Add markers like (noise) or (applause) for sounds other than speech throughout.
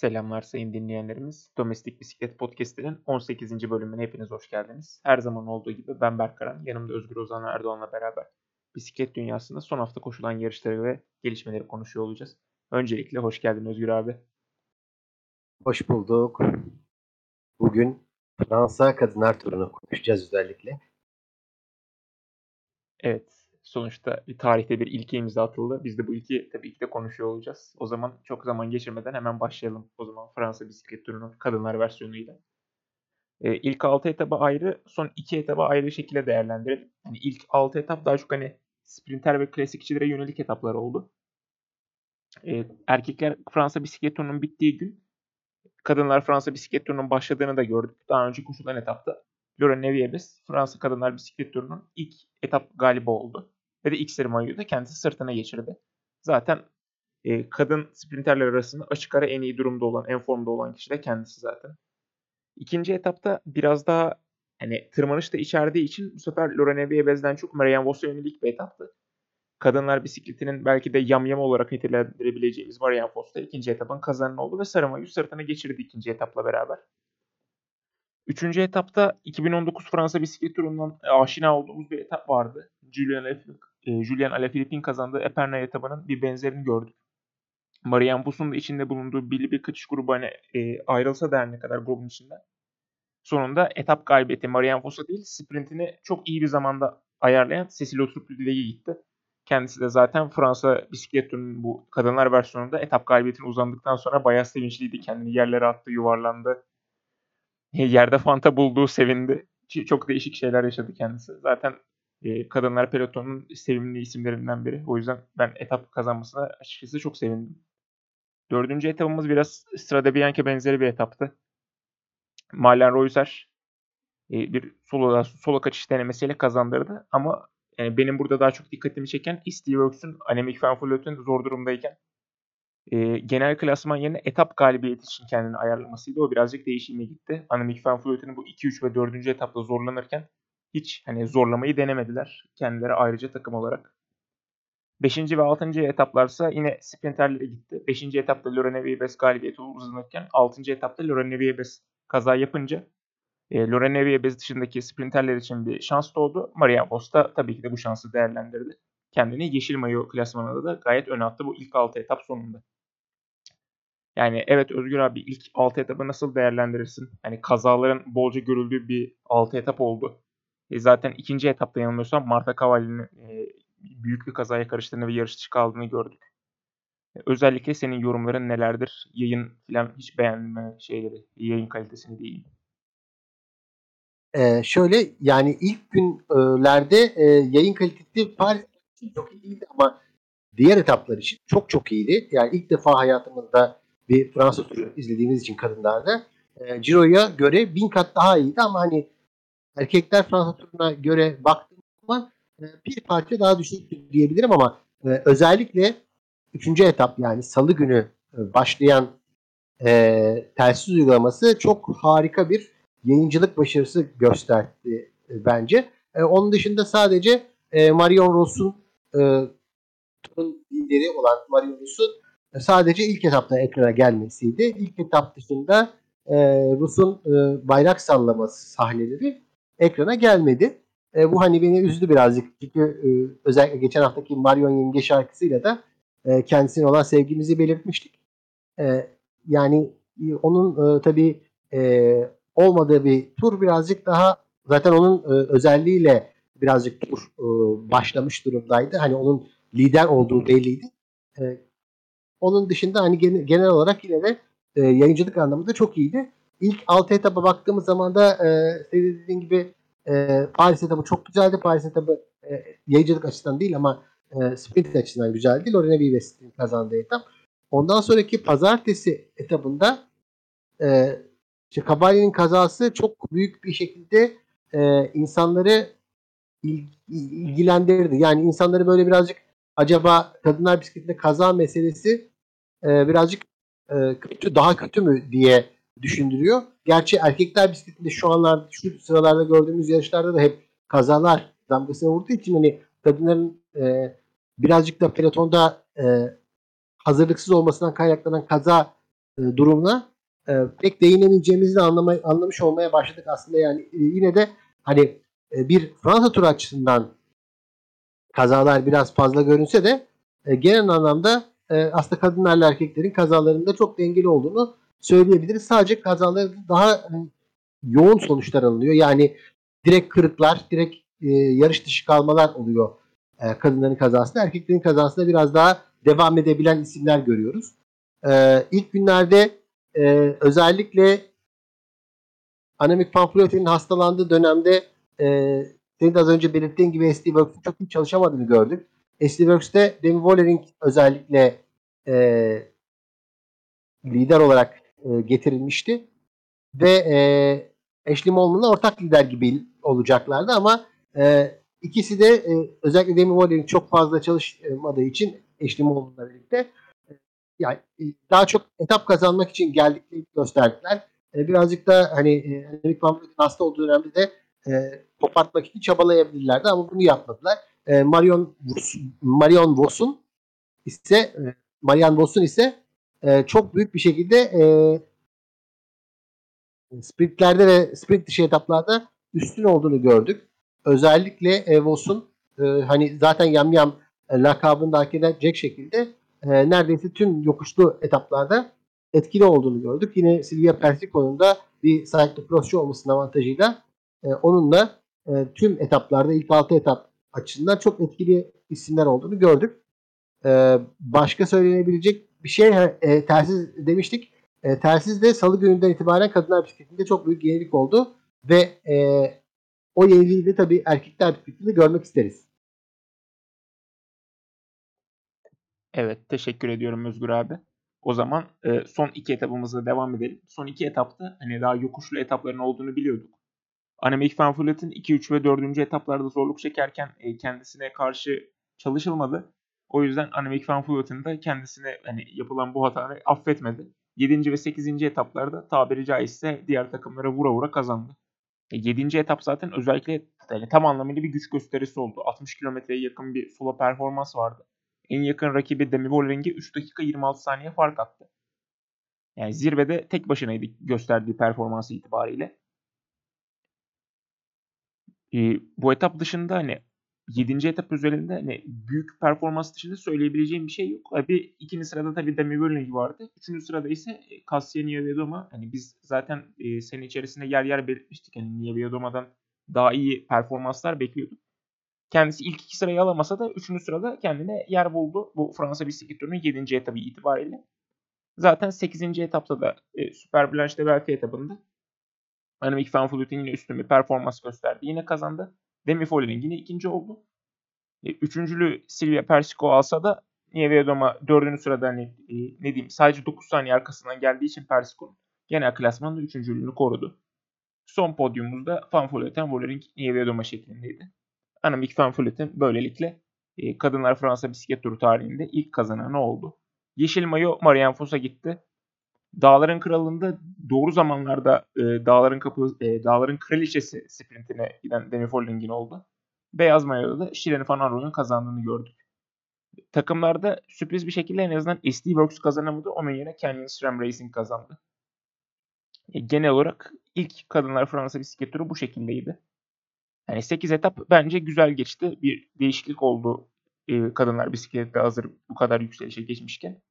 Selamlar sayın dinleyenlerimiz. Domestik Bisiklet Podcast'inin 18. bölümüne hepiniz hoş geldiniz. Her zaman olduğu gibi ben Berkaran, yanımda Özgür Ozan Erdoğan'la beraber bisiklet dünyasında son hafta koşulan yarışları ve gelişmeleri konuşuyor olacağız. Öncelikle hoş geldin Özgür abi. Hoş bulduk. Bugün Fransa Kadınlar Turu'nu konuşacağız özellikle. Evet, sonuçta tarihte bir ilke imza atıldı. Biz de bu ilki tabii ki de konuşuyor olacağız. O zaman çok zaman geçirmeden hemen başlayalım. O zaman Fransa bisiklet turunun kadınlar versiyonuyla. Ee, ilk 6 etaba ayrı, son 2 etaba ayrı şekilde değerlendirelim. Yani ilk 6 etap daha çok hani sprinter ve klasikçilere yönelik etaplar oldu. Ee, erkekler Fransa bisiklet turunun bittiği gün kadınlar Fransa bisiklet turunun başladığını da gördük. Daha önce koşulan etapta Laurent Neviebes Fransa kadınlar bisiklet turunun ilk etap galibi oldu. Ve de ilk mayoyu da kendisi sırtına geçirdi. Zaten e, kadın sprinterler arasında açık ara en iyi durumda olan, en formda olan kişi de kendisi zaten. İkinci etapta biraz daha hani tırmanış da içerdiği için bu sefer Laurent Neviebes'den çok Marianne Vos'a yönelik bir etaptı. Kadınlar bisikletinin belki de yamyam olarak nitelendirebileceğimiz Marianne Vos da ikinci etapın kazananı oldu ve Saramayu sırtına geçirdi ikinci etapla beraber. Üçüncü etapta 2019 Fransa bisiklet turundan aşina olduğumuz bir etap vardı. Julian, Alaphilippe, e, Julian Alaphilippe'in kazandığı Epernay etabının bir benzerini gördük. Marian Bus'un da içinde bulunduğu belli bir kaçış grubu hani e, ayrılsa da ne kadar grubun içinde. Sonunda etap galibiyeti Marian Bus'a değil sprintini çok iyi bir zamanda ayarlayan Cecil Oturplu'ya gitti. Kendisi de zaten Fransa bisiklet turunun bu kadınlar versiyonunda etap galibiyetine uzandıktan sonra bayağı sevinçliydi. Kendini yerlere attı, yuvarlandı yerde Fanta bulduğu sevindi. Çok değişik şeyler yaşadı kendisi. Zaten e, kadınlar pelotonun sevimli isimlerinden biri. O yüzden ben etap kazanmasına açıkçası çok sevindim. Dördüncü etapımız biraz Strade Bianca benzeri bir etaptı. Marlen Reuser e, bir solo, solo kaçış denemesiyle kazandırdı. Ama yani benim burada daha çok dikkatimi çeken Steve Works'un Anemic Van Vleut'un zor durumdayken e, genel klasman yerine etap galibiyeti için kendini ayarlamasıydı. O birazcık değişime gitti. Annemiek van Vleuten'in bu 2, 3 ve 4. etapta zorlanırken hiç hani zorlamayı denemediler kendileri ayrıca takım olarak. 5. ve 6. etaplarsa yine sprinterlere gitti. 5. etapta Lorena Viebes galibiyeti uzanırken 6. etapta Lorena Viebes kaza yapınca e, Lorena Viebes dışındaki sprinterler için bir şans doğdu. Maria Vos da tabii ki de bu şansı değerlendirdi. Kendini yeşil mayo klasmanında da gayet öne attı bu ilk 6 etap sonunda. Yani evet Özgür abi ilk 6 etapı nasıl değerlendirirsin? Hani kazaların bolca görüldüğü bir 6 etap oldu. E zaten ikinci etapta yanılmıyorsam Marta Cavalli'nin e, büyük bir kazaya karıştığını ve yarış dışı kaldığını gördük. E, özellikle senin yorumların nelerdir? Yayın falan hiç beğenme şeyleri, yayın kalitesini değil. Ee, şöyle yani ilk günlerde e, yayın kalitesi Paris çok iyiydi ama diğer etaplar için çok çok iyiydi. Yani ilk defa hayatımızda bir Fransa turu izlediğimiz için kadınlarda e, Ciro'ya göre bin kat daha iyiydi ama hani erkekler Fransa turuna göre baktığım zaman e, bir parça daha düşük diyebilirim ama e, özellikle üçüncü etap yani salı günü e, başlayan e, telsiz uygulaması çok harika bir yayıncılık başarısı gösterdi e, bence. E, onun dışında sadece e, Marion Ross'un e, turun lideri olan Marion Ross'un sadece ilk etapta ekrana gelmesiydi. İlk etap dışında e, Rus'un e, bayrak sallaması sahneleri ekrana gelmedi. E, bu hani beni üzdü birazcık. Çünkü e, özellikle geçen haftaki Marion Yenge şarkısıyla da e, kendisine olan sevgimizi belirtmiştik. E, yani e, onun e, tabii e, olmadığı bir tur birazcık daha zaten onun e, özelliğiyle birazcık tur e, başlamış durumdaydı. Hani onun lider olduğu belliydi. E, onun dışında hani genel, genel olarak yine de e, yayıncılık anlamında çok iyiydi. İlk 6 etapa baktığımız zaman da e, dediğin gibi e, Paris etabı çok güzeldi. Paris etabı e, yayıncılık açısından değil ama e, sprint açısından güzeldi. Lorena Vives'in kazandığı etap. Ondan sonraki pazartesi etabında e, işte Kabali'nin kazası çok büyük bir şekilde e, insanları ilgilendirdi. Yani insanları böyle birazcık acaba kadınlar bisikletinde kaza meselesi e, birazcık e, kötü daha kötü mü diye düşündürüyor. Gerçi erkekler bisikletinde şu anlar şu sıralarda gördüğümüz yarışlarda da hep kazalar damgasını vurduğu için hani kadınların e, birazcık da pelotonda e, hazırlıksız olmasından kaynaklanan kaza e, durumuna e, pek değinemeyeceğimizi de anlama, anlamış olmaya başladık aslında yani e, yine de hani e, bir Fransa turu açısından kazalar biraz fazla görünse de e, genel anlamda e, aslında kadınlarla erkeklerin kazalarında çok dengeli olduğunu söyleyebiliriz. Sadece kazalarda daha e, yoğun sonuçlar alınıyor. Yani direkt kırıklar, direkt e, yarış dışı kalmalar oluyor e, kadınların kazasında. Erkeklerin kazasında biraz daha devam edebilen isimler görüyoruz. E, ilk günlerde e, özellikle Annemiek van Vleuten'in hastalandığı dönemde e, senin de az önce belirttiğin gibi SD Works'un çok iyi çalışamadığını gördük. SD Works'te Demi Wollering özellikle e, lider olarak e, getirilmişti. Ve e, Ashley Molman'la ortak lider gibi olacaklardı ama e, ikisi de e, özellikle Demi Wollering çok fazla çalışmadığı için Ashley Molman'la birlikte e, yani e, daha çok etap kazanmak için geldiklerini gösterdiler. E, birazcık da hani e, Annemiek van hasta olduğu dönemde de e, kopartmak için çabalayabilirlerdi ama bunu yapmadılar. E, Marion Marion Vos'un ise e, Marian Vos'un ise e, çok büyük bir şekilde e, sprintlerde ve sprint dışı etaplarda üstün olduğunu gördük. Özellikle e, Vos'un e, hani zaten yam yam e, lakabını da hak edecek şekilde e, neredeyse tüm yokuşlu etaplarda etkili olduğunu gördük. Yine Silvia Persico'nun da bir cyclocrossçu olmasının avantajıyla e, onunla e, tüm etaplarda ilk 6 etap açısından çok etkili isimler olduğunu gördük. E, başka söylenebilecek bir şey e, telsiz demiştik. E, telsiz de salı gününden itibaren kadınlar bisikletinde çok büyük yenilik oldu ve e, o yeniliği de tabii erkekler bisikletinde görmek isteriz. Evet teşekkür ediyorum Özgür abi. O zaman e, son iki etapımızla devam edelim. Son iki etapta hani daha yokuşlu etapların olduğunu biliyorduk. Annemiek van Vleuten 2, 3 ve 4. etaplarda zorluk çekerken e, kendisine karşı çalışılmadı. O yüzden Annemiek van Vleuten da kendisine hani yapılan bu hatayı affetmedi. 7. ve 8. etaplarda tabiri caizse diğer takımlara vura vura kazandı. E, 7. etap zaten özellikle yani tam anlamıyla bir güç gösterisi oldu. 60 kilometreye yakın bir solo performans vardı. En yakın rakibi Demi Wollering'e 3 dakika 26 saniye fark attı. Yani zirvede tek başınaydı gösterdiği performansı itibariyle. Ee, bu etap dışında hani 7. etap üzerinde hani büyük performans dışında söyleyebileceğim bir şey yok. Bir ikinci sırada tabii Demi Wolling vardı. Üçüncü sırada ise Cassian Nievedoma. Hani biz zaten e, sene içerisinde yer yer belirtmiştik. Hani Nievedoma'dan daha iyi performanslar bekliyorduk. Kendisi ilk iki sırayı alamasa da üçüncü sırada kendine yer buldu. Bu Fransa bisiklet turunun 7. etabı itibariyle. Zaten 8. etapta da e, Super Blanche de Belfi etabında Annemiek van Vleuten yine üstün bir performans gösterdi. Yine kazandı. Demi Follering yine ikinci oldu. E, üçüncülü Silvia Persico alsa da Nievedoma dördüncü sırada hani e, ne diyeyim sadece 9 saniye arkasından geldiği için Persico genel klasmanda üçüncülüğünü korudu. Son podyumumuzda Van Vleuten, Vollering, Nievedoma şeklindeydi. Annemiek van böylelikle e, Kadınlar Fransa Bisiklet Turu tarihinde ilk kazananı oldu. Yeşil mayo Marianne Foss'a gitti. Dağların Kralı'nda doğru zamanlarda e, Dağların Kapı, e, Dağların Kraliçesi sprintine giden Demi Folling'in oldu. Beyaz mayoda da Shiren Van Aron'un kazandığını gördük. Takımlarda sürpriz bir şekilde en azından SD Works kazanamadı. Onun yerine Canyon SRAM Racing kazandı. E, genel olarak ilk kadınlar Fransa bisiklet turu bu şekildeydi. Yani 8 etap bence güzel geçti. Bir değişiklik oldu e, kadınlar bisiklette hazır bu kadar yükselişe geçmişken.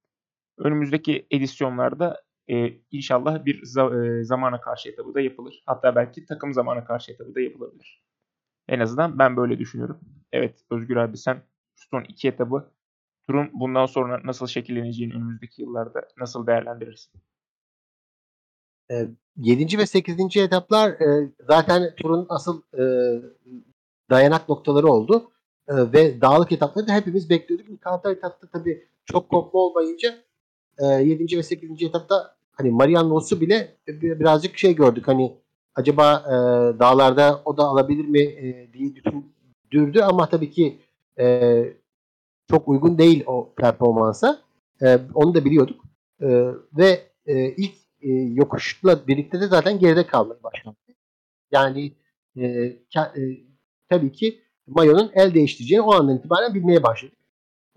Önümüzdeki edisyonlarda e, inşallah bir za- e, zamana karşı etabı da yapılır. Hatta belki takım zamana karşı etabı da yapılabilir. En azından ben böyle düşünüyorum. Evet Özgür abi sen son iki etabı turun bundan sonra nasıl şekilleneceğini önümüzdeki yıllarda nasıl değerlendirirsin? 7. ve 8. etaplar e, zaten turun asıl e, dayanak noktaları oldu. E, ve dağlık etapları da hepimiz bekliyorduk. İlk etapta tabii çok kopma olmayınca e, 7. ve 8. etapta hani Marian Vos'u bile birazcık şey gördük. Hani acaba e, dağlarda o da alabilir mi e, diye düşündürdü ama tabii ki e, çok uygun değil o performansa. E, onu da biliyorduk. E, ve e, ilk e, yokuşla birlikte de zaten geride kalmaya başladı. Yani e, e, tabii ki Mayo'nun el değiştireceğini o andan itibaren bilmeye başladık.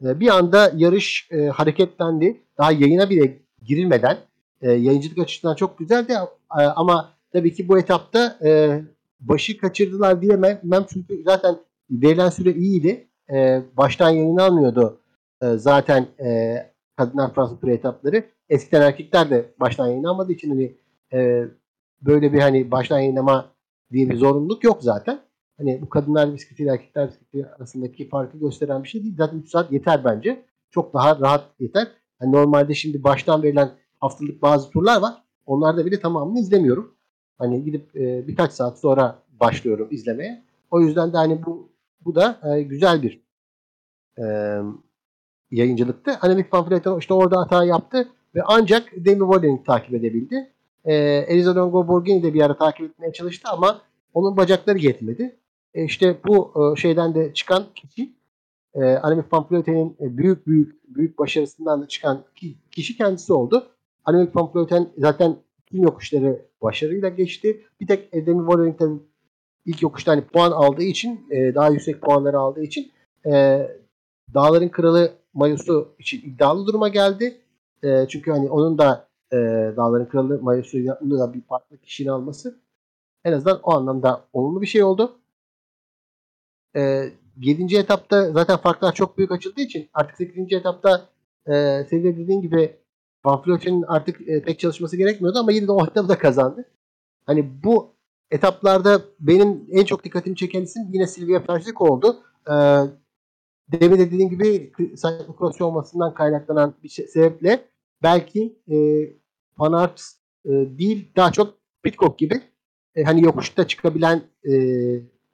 E, bir anda yarış e, hareketlendi. Daha yayına bile girilmeden e, yayıncılık açısından çok güzeldi e, ama tabii ki bu etapta e, başı kaçırdılar diyemem çünkü zaten verilen süre iyiydi. E, baştan yayınlanmıyordu e, zaten e, kadınlar Fransa turu etapları. Eskiden erkekler de baştan yayınlanmadığı için hani e, böyle bir hani baştan yayınlama diye bir zorunluluk yok zaten. Hani bu kadınlar bisikleti erkekler bisikleti arasındaki farkı gösteren bir şey değil. Zaten 3 saat yeter bence. Çok daha rahat yeter. Yani normalde şimdi baştan verilen haftalık bazı turlar var. Onlarda bile tamamını izlemiyorum. Hani gidip e, birkaç saat sonra başlıyorum izlemeye. O yüzden de hani bu bu da e, güzel bir e, yayıncılıktı. Animik Pamphleton işte orada hata yaptı ve ancak Demi Wallen'i takip edebildi. E, Eliza Longo Borghini de bir ara takip etmeye çalıştı ama onun bacakları yetmedi. E, işte bu e, şeyden de çıkan kişi e, Animik Pamphleton'in büyük büyük büyük başarısından da çıkan kişi kendisi oldu. Animik Pamphleton zaten tüm yokuşları başarıyla geçti. Bir tek Demi Wallen'in ilk yokuşta hani puan aldığı için e, daha yüksek puanları aldığı için e, Dağların Kralı mayosu için iddialı duruma geldi. E, çünkü hani onun da e, Dağların Kralı mayosuyla da bir farklı kişinin alması en azından o anlamda olumlu bir şey oldu. E, 7. etapta zaten farklar çok büyük açıldığı için artık 8. etapta e, senin de dediğin gibi Van Vleuten'in artık e, pek çalışması gerekmiyordu ama yine de o etabı da kazandı. Hani bu etaplarda benim en çok dikkatimi çeken isim yine Silvia Persik oldu. E, demin de dediğim gibi cyclocross olmasından kaynaklanan bir şey, sebeple belki e, Van Aert e, değil daha çok Pitcock gibi e, hani yokuşta çıkabilen e,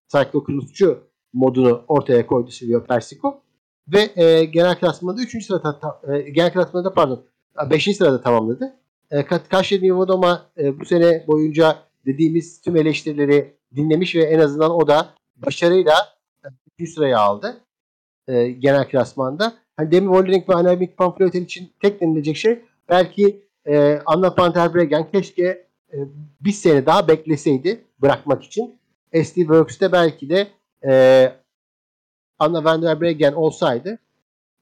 cyclocrossçu modunu ortaya koydu Silvio Persico ve e, genel klasmanda 3. sırada e, genel klasmanda pardon 5. sırada tamamladı. E, Kaşir Nivodoma e, bu sene boyunca dediğimiz tüm eleştirileri dinlemiş ve en azından o da başarıyla 3. sıraya aldı e, genel klasmanda. Hani Demi Vollering ve Annemiek van için tek denilecek şey belki e, Anna van der Breggen keşke e, bir sene daha bekleseydi bırakmak için. SD Works'te belki de e, Anna van der Breggen olsaydı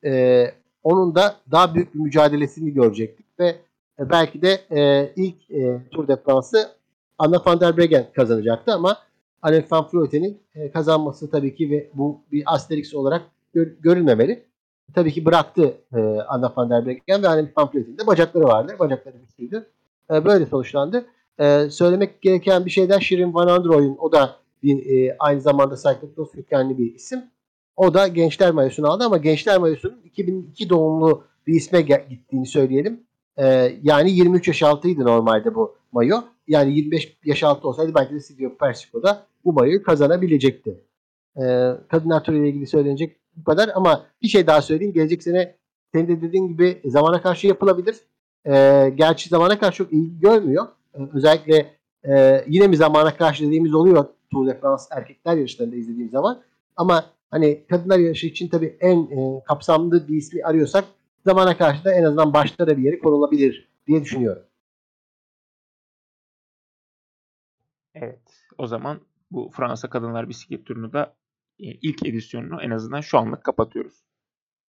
e, onun da daha büyük bir mücadelesini görecektik ve e, belki de e, ilk e, Tour de France'ı Anna van der Breggen kazanacaktı ama Annemiek van Vleuten'in e, kazanması tabii ki ve bu bir Asterix olarak gör, görülmemeli. Tabii ki bıraktı e, Anna van der Breggen ve Annemiek van Vleuten'de bacakları vardı. Bacakları güçlüydü. E, böyle sonuçlandı. E, söylemek gereken bir şeyden Shirin Van Androoy'un o da bir e, aynı zamanda cyclocross kökenli bir isim. O da gençler mayosunu aldı ama gençler mayosunun 2002 doğumlu bir isme gittiğini söyleyelim. E, yani 23 yaş altıydı normalde bu mayo. Yani 25 yaş altı olsaydı belki de Silvio Persico da bu mayoyu kazanabilecekti. E, kadınlar ile ilgili söylenecek bu kadar ama bir şey daha söyleyeyim. Gelecek sene senin de dediğin gibi zamana karşı yapılabilir. E, gerçi zamana karşı çok ilgi görmüyor. E, özellikle e, yine mi zamana karşı dediğimiz oluyor Tour de France erkekler yarışlarında izlediğim zaman. Ama hani kadınlar yarışı için tabii en e, kapsamlı bir ismi arıyorsak zamana karşı da en azından başlara bir yeri konulabilir diye düşünüyorum. Evet. O zaman bu Fransa Kadınlar Bisiklet Turu'nu da e, ilk edisyonunu en azından şu anlık kapatıyoruz.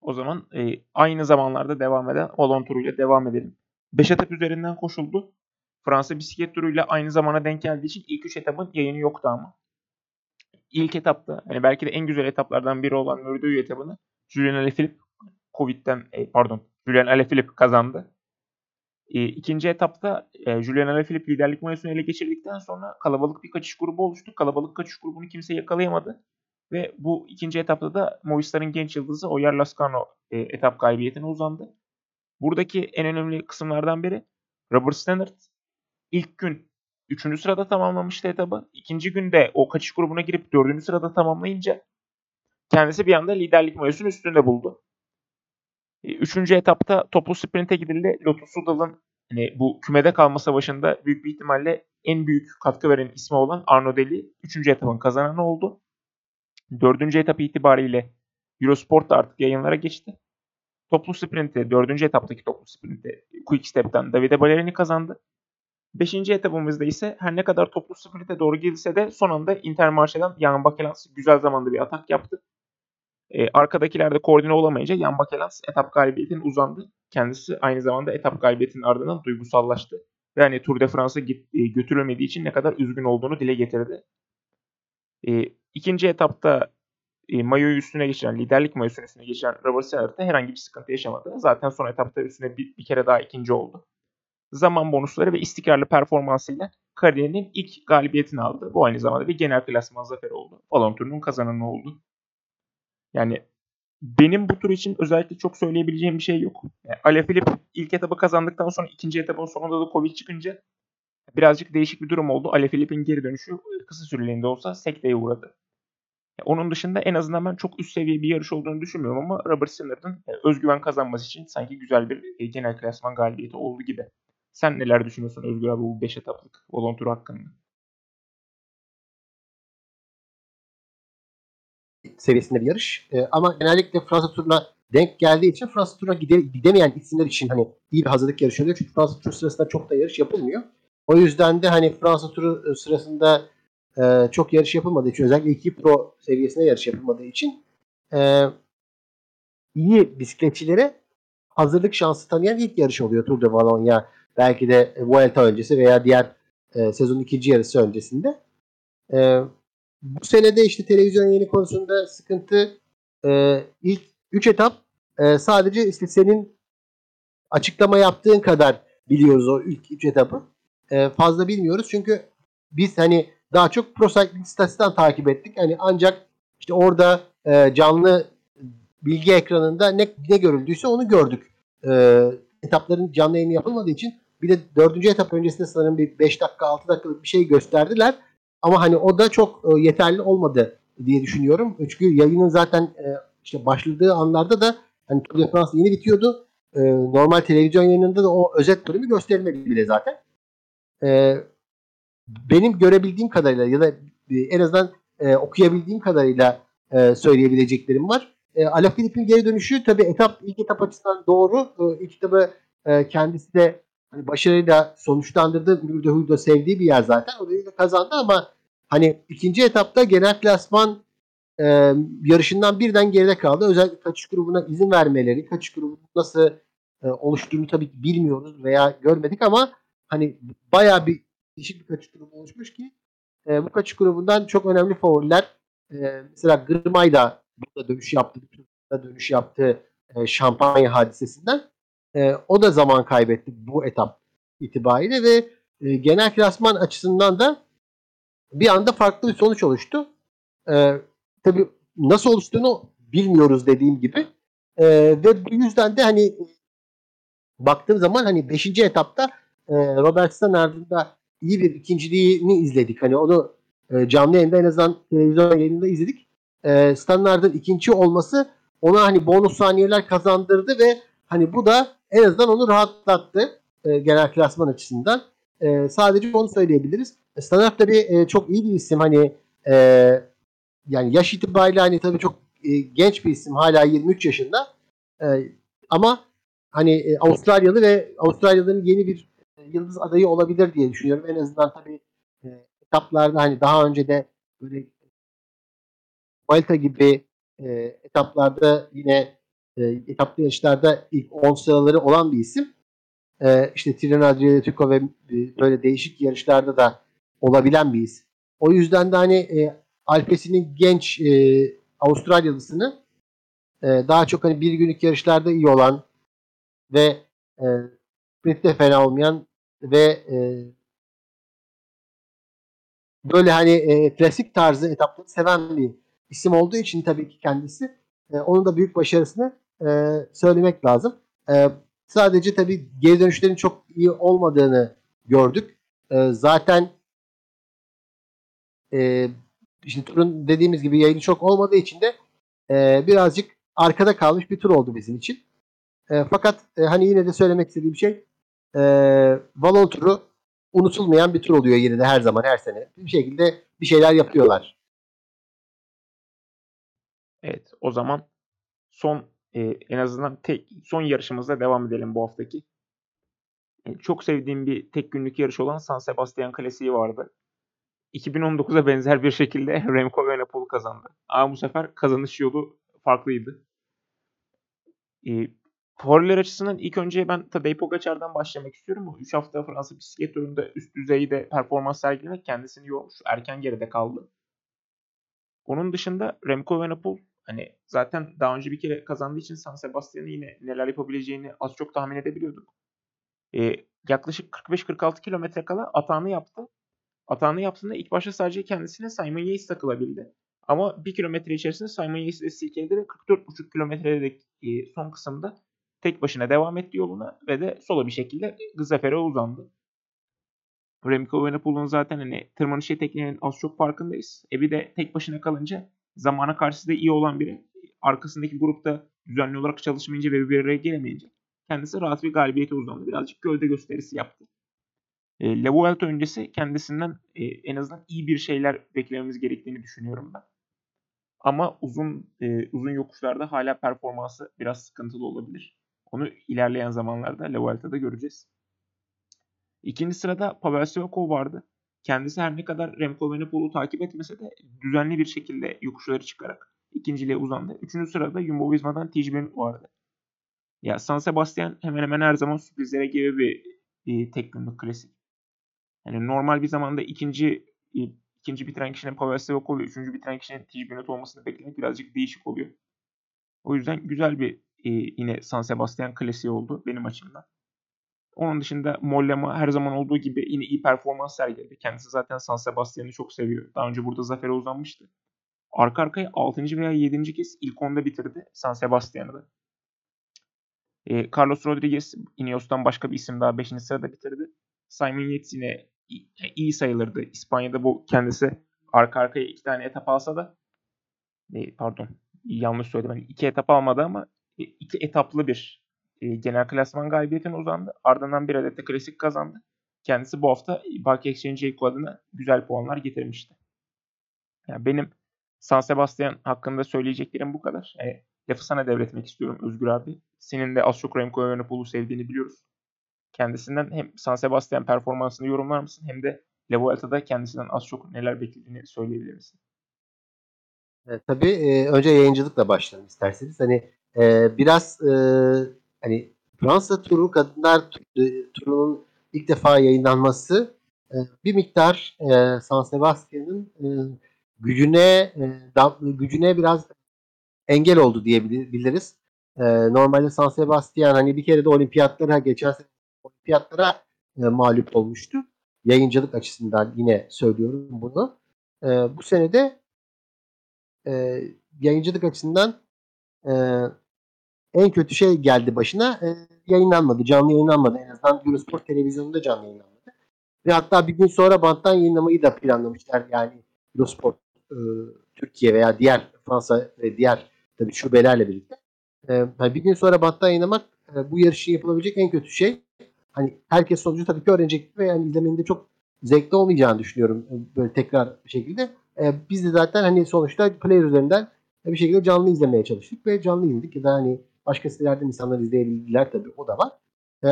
O zaman e, aynı zamanlarda devam eden Olon turuyla devam edelim. 5 etap üzerinden koşuldu. Fransa bisiklet turuyla aynı zamana denk geldiği için ilk 3 etapın yayını yoktu ama. İlk etapta hani belki de en güzel etaplardan biri olan Mürdoğu etabını Julian Alaphilippe Covid'den e, pardon Julian Alaphilippe kazandı. E, ikinci etapta e, Julian Alaphilippe liderlik mayosunu ele geçirdikten sonra kalabalık bir kaçış grubu oluştu. Kalabalık kaçış grubunu kimse yakalayamadı. Ve bu ikinci etapta da Movistar'ın genç yıldızı Oyer Lascano e, etap galibiyetine uzandı. Buradaki en önemli kısımlardan biri Robert Stannard ilk gün 3. sırada tamamlamıştı etabı. İkinci günde o kaçış grubuna girip 4. sırada tamamlayınca kendisi bir anda liderlik mayosunun üstünde buldu. E, üçüncü etapta toplu sprinte gidildi. Lotus Sudal'ın hani bu kümede kalma savaşında büyük bir ihtimalle en büyük katkı veren ismi olan Arno Deli 3. etapın kazananı oldu. Dördüncü etap itibariyle Eurosport da artık yayınlara geçti. Toplu sprintte, dördüncü etaptaki toplu sprintte Quick Step'ten Davide Ballerini kazandı. Beşinci etapımızda ise her ne kadar toplu sprinte doğru girse de son anda Intermarché'den Jan Bakelans güzel zamanda bir atak yaptı. E, arkadakiler koordine olamayınca Jan Bakelans etap galibiyetine uzandı. Kendisi aynı zamanda etap galibiyetinin ardından duygusallaştı. Ve hani Tour de France'a e, götürülmediği için ne kadar üzgün olduğunu dile getirdi. E, ikinci etapta e, mayoyu üstüne geçiren, liderlik mayosunun üstüne geçiren Robert Senner'de herhangi bir sıkıntı yaşamadı. Zaten son etapta üstüne bir, bir kere daha ikinci oldu. Zaman bonusları ve istikrarlı performansıyla kariyerinin ilk galibiyetini aldı. Bu aynı zamanda bir genel klasman zaferi oldu. Balon turunun kazananı oldu. Yani benim bu tur için özellikle çok söyleyebileceğim bir şey yok. Yani Alaphilippe ilk etabı kazandıktan sonra ikinci etabın sonunda da Covid çıkınca birazcık değişik bir durum oldu. Alaphilippe'in geri dönüşü kısa süreliğinde olsa sekteye uğradı. Onun dışında en azından ben çok üst seviye bir yarış olduğunu düşünmüyorum ama Robert Sinner'ın özgüven kazanması için sanki güzel bir e, genel klasman galibiyeti oldu gibi. Sen neler düşünüyorsun Özgür abi bu 5 etaplık Volon turu hakkında? seviyesinde bir yarış. E, ama genellikle Fransa turuna denk geldiği için Fransa turuna gide, gidemeyen isimler için hani iyi bir hazırlık yarışı oluyor. Çünkü Fransa turu sırasında çok da yarış yapılmıyor. O yüzden de hani Fransa turu e, sırasında e, çok yarış yapılmadığı için özellikle 2 pro seviyesinde yarış yapılmadığı için e, iyi bisikletçilere hazırlık şansı tanıyan ilk yarış oluyor Tour de Valonia. Belki de Vuelta öncesi veya diğer e, sezonun ikinci yarısı öncesinde. E, bu senede işte televizyon yayını konusunda sıkıntı e, ilk 3 etap e, sadece işte senin açıklama yaptığın kadar biliyoruz o ilk 3 etapı. E, fazla bilmiyoruz çünkü biz hani daha çok Pro Cycling Stats'tan takip ettik. Hani ancak işte orada e, canlı bilgi ekranında ne, ne görüldüyse onu gördük. E, etapların canlı yayını yapılmadığı için bir de dördüncü etap öncesinde sanırım bir 5 dakika 6 dakikalık bir şey gösterdiler. Ama hani o da çok e, yeterli olmadı diye düşünüyorum. Çünkü yayının zaten e, işte başladığı anlarda da hani Tour de France yeni bitiyordu. E, normal televizyon yayınında da o özet bölümü gösterilmedi bile zaten. E, benim görebildiğim kadarıyla ya da e, en azından e, okuyabildiğim kadarıyla e, söyleyebileceklerim var. E, Alaphilippe'in geri dönüşü tabii etap ilk etap açısından doğru. E, ilk etabı e, kendisi de hani başarıyla sonuçlandırdı. Mürdehul da sevdiği bir yer zaten. Orayı da kazandı ama hani ikinci etapta genel klasman e, yarışından birden geride kaldı. Özellikle kaçış grubuna izin vermeleri, kaçış grubunun nasıl e, oluştuğunu tabii bilmiyoruz veya görmedik ama hani bayağı bir değişik bir kaçış grubu oluşmuş ki e, bu kaçış grubundan çok önemli favoriler e, mesela Gırmay da burada dönüş yaptı, burada dönüş yaptı e, şampanya hadisesinden. E, o da zaman kaybetti bu etap itibariyle ve e, genel klasman açısından da bir anda farklı bir sonuç oluştu. E, tabii nasıl oluştuğunu bilmiyoruz dediğim gibi. E, ve bu yüzden de hani baktığım zaman hani 5. etapta e, Robert Stannard'ın da iyi bir ikinciliğini izledik. Hani onu e, canlı yayında en azından televizyon yayınında izledik. E, Stannard'ın ikinci olması ona hani bonus saniyeler kazandırdı ve hani bu da en azından onu rahatlattı e, genel klasman açısından. E, sadece onu söyleyebiliriz. E, Standart tabii e, çok iyi bir isim. Hani e, yani yaş itibariyle hani tabii çok e, genç bir isim. Hala 23 yaşında. E, ama hani e, Avustralyalı ve Avustralyalıların yeni bir e, yıldız adayı olabilir diye düşünüyorum. En azından tabii e, etaplarda hani daha önce de böyle Vuelta gibi e, etaplarda yine e, etaplı yarışlarda ilk 10 sıraları olan bir isim. E, işte Tirreno Adriatico ve e, böyle değişik yarışlarda da olabilen bir isim. O yüzden de hani e, Alpesi'nin genç e, Avustralyalısını e, daha çok hani bir günlük yarışlarda iyi olan ve e, sprintte fena olmayan ve e, böyle hani e, klasik tarzı etapları seven bir isim olduğu için tabii ki kendisi e, onun da büyük başarısını e, söylemek lazım. E, sadece tabii geri dönüşlerin çok iyi olmadığını gördük. E, zaten e, işte turun dediğimiz gibi yayını çok olmadığı için de e, birazcık arkada kalmış bir tur oldu bizim için. E, fakat e, hani yine de söylemek istediğim şey e, Valon turu unutulmayan bir tur oluyor yine de her zaman her sene. Bir şekilde bir şeyler yapıyorlar. Evet o zaman son e, en azından tek, son yarışımızda devam edelim bu haftaki. E, çok sevdiğim bir tek günlük yarış olan San Sebastian Klasiği vardı. 2019'a benzer bir şekilde (laughs) Remco Evenepoel kazandı. Ama bu sefer kazanış yolu farklıydı. E, favoriler açısından ilk önce ben Tadej Pogacar'dan başlamak istiyorum. Bu 3 hafta Fransa bisiklet turunda üst düzeyde performans sergilemek kendisini yormuş. Erken geride kaldı. Onun dışında Remco Evenepoel hani zaten daha önce bir kere kazandığı için San Sebastian'ı yine neler yapabileceğini az çok tahmin edebiliyorduk. E, yaklaşık 45-46 kilometre kala atağını yaptı. Atağını yaptığında ilk başta sadece kendisine Simon Yates takılabildi. Ama bir kilometre içerisinde Simon Yates ve silkeledi ve 44,5 kilometredeki e, son kısımda tek başına devam etti yoluna ve de sola bir şekilde zafere uzandı. Remco Evenepoel'un zaten hani tırmanış yeteneklerinin az çok farkındayız. E bir de tek başına kalınca zamana karşı da iyi olan biri. Arkasındaki grupta düzenli olarak çalışmayınca ve bir araya gelemeyince kendisi rahat bir galibiyete uzandı. Birazcık gövde gösterisi yaptı. E, La öncesi kendisinden e, en azından iyi bir şeyler beklememiz gerektiğini düşünüyorum ben. Ama uzun e, uzun yokuşlarda hala performansı biraz sıkıntılı olabilir. Onu ilerleyen zamanlarda La göreceğiz. İkinci sırada Pavel Sivakov vardı. Kendisi her ne kadar Remco Evenepoel'u takip etmese de düzenli bir şekilde yokuşları çıkarak ikinciliğe uzandı. Üçüncü sırada Jumbo Visma'dan Tijben vardı. Ya San Sebastian hemen hemen her zaman sürprizlere gibi bir, bir tek günlük klasik. Yani normal bir zamanda ikinci ikinci bitiren kişinin Pavel Sivakov üçüncü bitiren kişinin Tijbenet olmasını beklemek birazcık değişik oluyor. O yüzden güzel bir e, yine San Sebastian klasiği oldu benim açımdan. Onun dışında Mollema her zaman olduğu gibi yine iyi performans sergiledi. Kendisi zaten San Sebastian'ı çok seviyor. Daha önce burada zafere uzanmıştı. Arka arkaya 6. veya 7. kez ilk onda bitirdi San Sebastian'ı da. E, Carlos Rodriguez Ineos'tan başka bir isim daha 5. sırada bitirdi. Simon Yates yine iyi sayılırdı. İspanya'da bu kendisi arka arkaya iki tane etap alsa da e, pardon yanlış söyledim. Yani iki etap almadı ama e, iki etaplı bir e, genel klasman galibiyetine uzandı. Ardından bir adet de klasik kazandı. Kendisi bu hafta Bike Exchange Eco adına güzel puanlar getirmişti. Yani benim San Sebastian hakkında söyleyeceklerim bu kadar. Yani lafı sana devretmek istiyorum Özgür abi. Senin de az çok Remco Evenepoel'u sevdiğini biliyoruz. Kendisinden hem San Sebastian performansını yorumlar mısın hem de La Vuelta'da kendisinden az çok neler beklediğini söyleyebilir misin? E, tabii e, önce yayıncılıkla başlayalım isterseniz. Hani e, biraz e, hani Fransa turu kadınlar e, turunun ilk defa yayınlanması e, bir miktar e, San Sebastian'ın gücüne gücüne biraz engel oldu diyebiliriz. Normalde San Sebastian hani bir kere de olimpiyatlara geçen sene olimpiyatlara mağlup olmuştu. Yayıncılık açısından yine söylüyorum bunu. Bu senede e, yayıncılık açısından en kötü şey geldi başına. E, yayınlanmadı. Canlı yayınlanmadı. En azından Eurosport televizyonunda canlı yayınlanmadı. Ve hatta bir gün sonra banttan yayınlamayı da planlamışlar. Yani Eurosport e, Türkiye veya diğer Fransa ve diğer tabii şubelerle birlikte. E, bir gün sonra banttan yayınlamak e, bu yarışın yapılabilecek en kötü şey. Hani herkes sonucu tabii ki öğrenecek ve yani izlemenin de çok zevkli olmayacağını düşünüyorum e, böyle tekrar bir şekilde. E, biz de zaten hani sonuçta player üzerinden bir şekilde canlı izlemeye çalıştık ve canlı izledik ya da hani başka sitelerden insanlar izleyebildiler tabii o da var. E,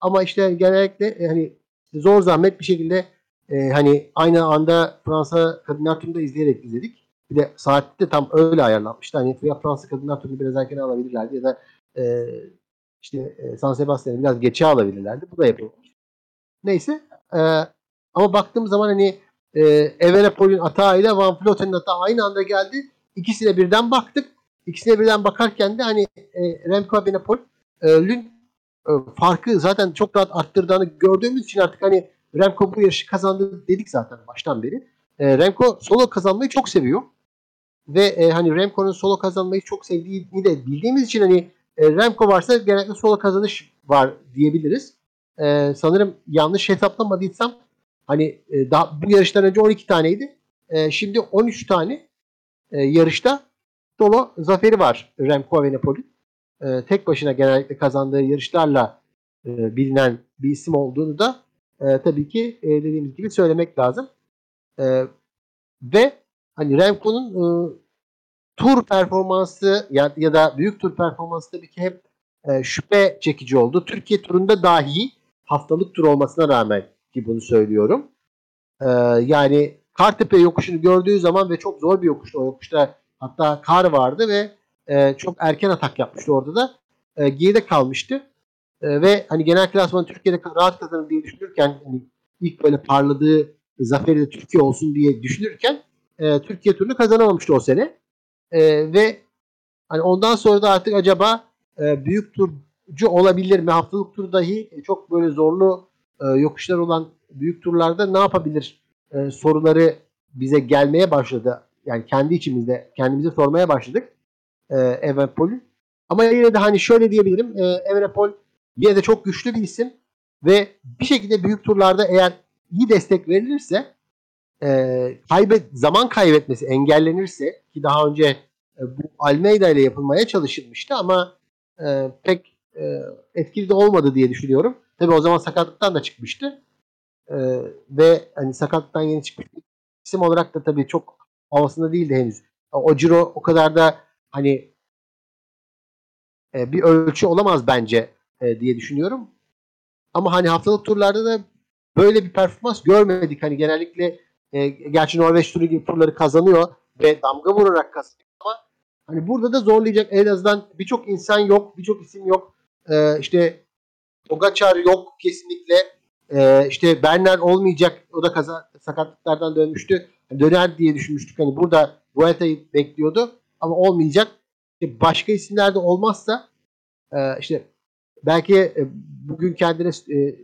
ama işte genellikle e, hani zor zahmet bir şekilde e, hani aynı anda Fransa Kadınlar Turnu'da izleyerek izledik. Bir de saati de tam öyle ayarlanmıştı. Hani ya Fransa Kadınlar Turnu'nu biraz erken alabilirlerdi ya da e, işte e, San Sebastian'ı biraz geçe alabilirlerdi. Bu da yapılmış. Neyse e, ama baktığım zaman hani e, Evenepoel'ün atağıyla Van Vlotten'in atağı aynı anda geldi. İkisine birden baktık. İkisine birden bakarken de hani e, Remco Evenepoel'ün e, farkı zaten çok rahat arttırdığını gördüğümüz için artık hani Remco bu yarışı kazandı dedik zaten baştan beri. E, Remco solo kazanmayı çok seviyor. Ve e, hani Remco'nun solo kazanmayı çok sevdiğini de bildiğimiz için hani e, Remco varsa genellikle solo kazanış var diyebiliriz. E, sanırım yanlış hesaplamadıysam hani e, daha bu yarıştan önce 12 taneydi. E, şimdi 13 tane e, yarışta solo zaferi var Remco Evenepoel'in. E, tek başına genellikle kazandığı yarışlarla e, bilinen bir isim olduğunu da e, tabii ki e, dediğimiz gibi söylemek lazım. E, ve hani Remco'nun e, tur performansı ya, ya da büyük tur performansı tabii ki hep e, şüphe çekici oldu. Türkiye turunda dahi haftalık tur olmasına rağmen ki bunu söylüyorum. E, yani Kartepe yokuşunu gördüğü zaman ve çok zor bir yokuştu o yokuşta hatta kar vardı ve e, çok erken atak yapmıştı orada da. E, geride kalmıştı. E, ve hani genel klasmanı Türkiye'de rahat kazanır diye düşünürken hani ilk böyle parladığı zaferi de Türkiye olsun diye düşünürken e, Türkiye turunu kazanamamıştı o sene. E, ve hani ondan sonra da artık acaba e, büyük turcu olabilir mi? Haftalık tur dahi çok böyle zorlu e, yokuşlar olan büyük turlarda ne yapabilir e, soruları bize gelmeye başladı. Yani kendi içimizde kendimize sormaya başladık. E, Evenpol'ü. Ama yine de hani şöyle diyebilirim. E, Evenpol yine de çok güçlü bir isim ve bir şekilde büyük turlarda eğer iyi destek verilirse e, kaybet zaman kaybetmesi engellenirse ki daha önce e, bu Almeida ile yapılmaya çalışılmıştı ama e, pek e, etkili de olmadı diye düşünüyorum. Tabi o zaman sakatlıktan da çıkmıştı. E, ve hani sakatlıktan yeni çıkmış isim olarak da tabii çok havasında değildi henüz. O Ciro o kadar da hani e, bir ölçü olamaz bence e, diye düşünüyorum. Ama hani haftalık turlarda da böyle bir performans görmedik. Hani genellikle e, gerçi Norveç turu gibi turları kazanıyor ve damga vurarak kazanıyor ama hani burada da zorlayacak en azından birçok insan yok, birçok isim yok. E, işte Pogacar yok kesinlikle. E, işte Bernal olmayacak. O da kaza sakatlıklardan dönmüştü. Döner diye düşünmüştük. Hani burada Vuelta'yı bekliyordu ama olmayacak. İşte başka isimler de olmazsa e, işte belki e, bugün kendine e,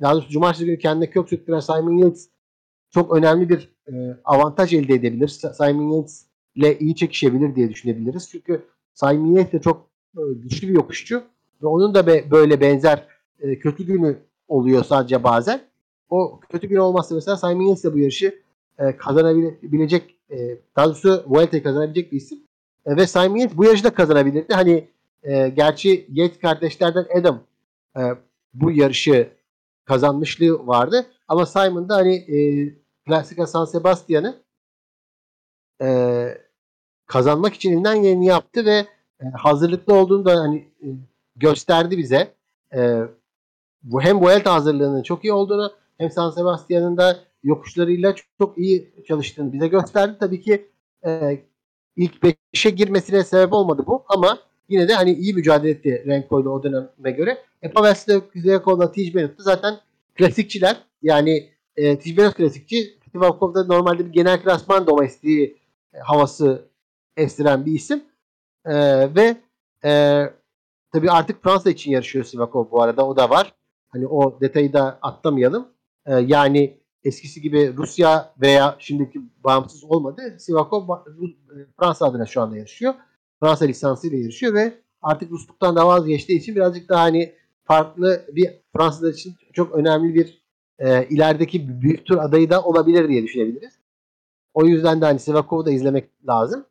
daha doğrusu cumartesi günü kendine kök söktüren Simon Yates çok önemli bir e, avantaj elde edebilir. Simon Yates ile iyi çekişebilir diye düşünebiliriz. Çünkü Simon Yates de çok e, güçlü bir yokuşçu ve onun da be, böyle benzer e, kötü günü oluyor sadece bazen. O kötü gün olmazsa mesela Simon Yates de bu yarışı e, kazanabilecek e, daha doğrusu Vuelta'yı kazanabilecek bir isim. E, ve Simon Yates bu yarışı da kazanabilirdi. Hani e, gerçi Yates kardeşlerden Adam e, bu yarışı kazanmışlığı vardı. Ama Simon da hani e, Classica San Sebastian'ı e, kazanmak için elinden geleni yaptı ve e, hazırlıklı olduğunu da hani e, gösterdi bize. E, bu hem Vuelta hazırlığının çok iyi olduğunu hem San Sebastian'ın da yokuşlarıyla çok, çok iyi çalıştığını bize gösterdi. Tabii ki e, ilk 5'e girmesine sebep olmadı bu ama yine de hani iyi mücadele etti Renko ile o döneme göre. E, Pavel'de Ziyakov'la Tish Bennett'ı zaten klasikçiler. Yani e, Bennett klasikçi. Tivakov'da normalde bir genel klasman domestiği e, havası estiren bir isim. E, ve e, tabii artık Fransa için yarışıyor Sivakov bu arada. O da var. Hani o detayı da atlamayalım. E, yani eskisi gibi Rusya veya şimdiki bağımsız olmadı. Sivakov Fransa adına şu anda yarışıyor. Fransa lisansıyla yarışıyor ve artık Rusluktan da vazgeçtiği için birazcık daha hani farklı bir Fransızlar için çok önemli bir e, ilerideki büyük tur adayı da olabilir diye düşünebiliriz. O yüzden de hani Sivakov'u da izlemek lazım.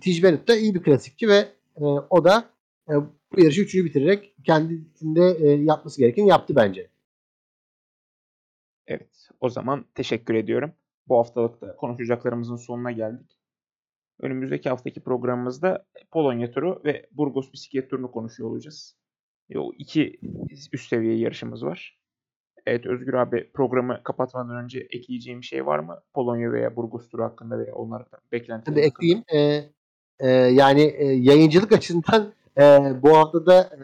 Tijbenut da iyi bir klasikçi ve e, o da e, bu yarışı üçüncü bitirerek kendisinde e, yapması gereken yaptı bence. Evet. O zaman teşekkür ediyorum. Bu haftalıkta konuşacaklarımızın sonuna geldik. Önümüzdeki haftaki programımızda Polonya turu ve Burgos bisiklet turunu konuşuyor olacağız. E, o iki üst seviye yarışımız var. Evet Özgür abi programı kapatmadan önce ekleyeceğim bir şey var mı? Polonya veya Burgos turu hakkında veya onlardan beklentiler Tabii ekleyeyim. Ee, e, yani e, yayıncılık açısından e, bu hafta da e,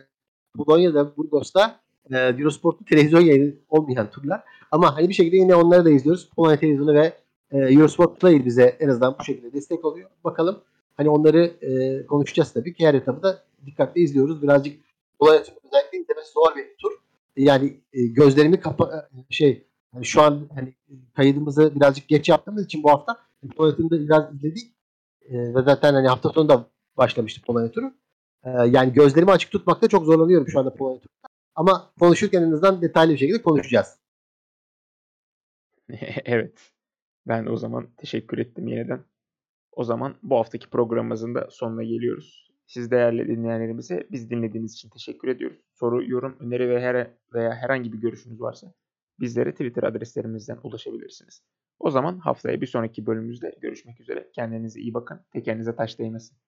Polonya'da, Burgos'ta e, Eurosport'un televizyon yayını olmayan turlar. Ama hani bir şekilde yine onları da izliyoruz. Polonya televizyonu ve e, Eurosport Play bize en azından bu şekilde destek oluyor. Bakalım hani onları e, konuşacağız tabii ki. Her etabı da dikkatli izliyoruz. Birazcık Polonya özellikle izlemesi zor bir tur. Yani e, gözlerimi kapa e, şey yani şu an hani kaydımızı birazcık geç yaptığımız için bu hafta Polonya da biraz izledik. E, ve zaten hani hafta sonu da başlamıştı Polonya turu. E, yani gözlerimi açık tutmakta çok zorlanıyorum şu anda Polonya turunda. Ama konuşurken en azından detaylı bir şekilde konuşacağız. (laughs) evet. Ben o zaman teşekkür ettim yeniden. O zaman bu haftaki programımızın da sonuna geliyoruz. Siz değerli dinleyenlerimize biz dinlediğiniz için teşekkür ediyoruz. Soru, yorum, öneri ve her veya herhangi bir görüşünüz varsa bizlere Twitter adreslerimizden ulaşabilirsiniz. O zaman haftaya bir sonraki bölümümüzde görüşmek üzere. Kendinize iyi bakın. Tekerinize taş değmesin.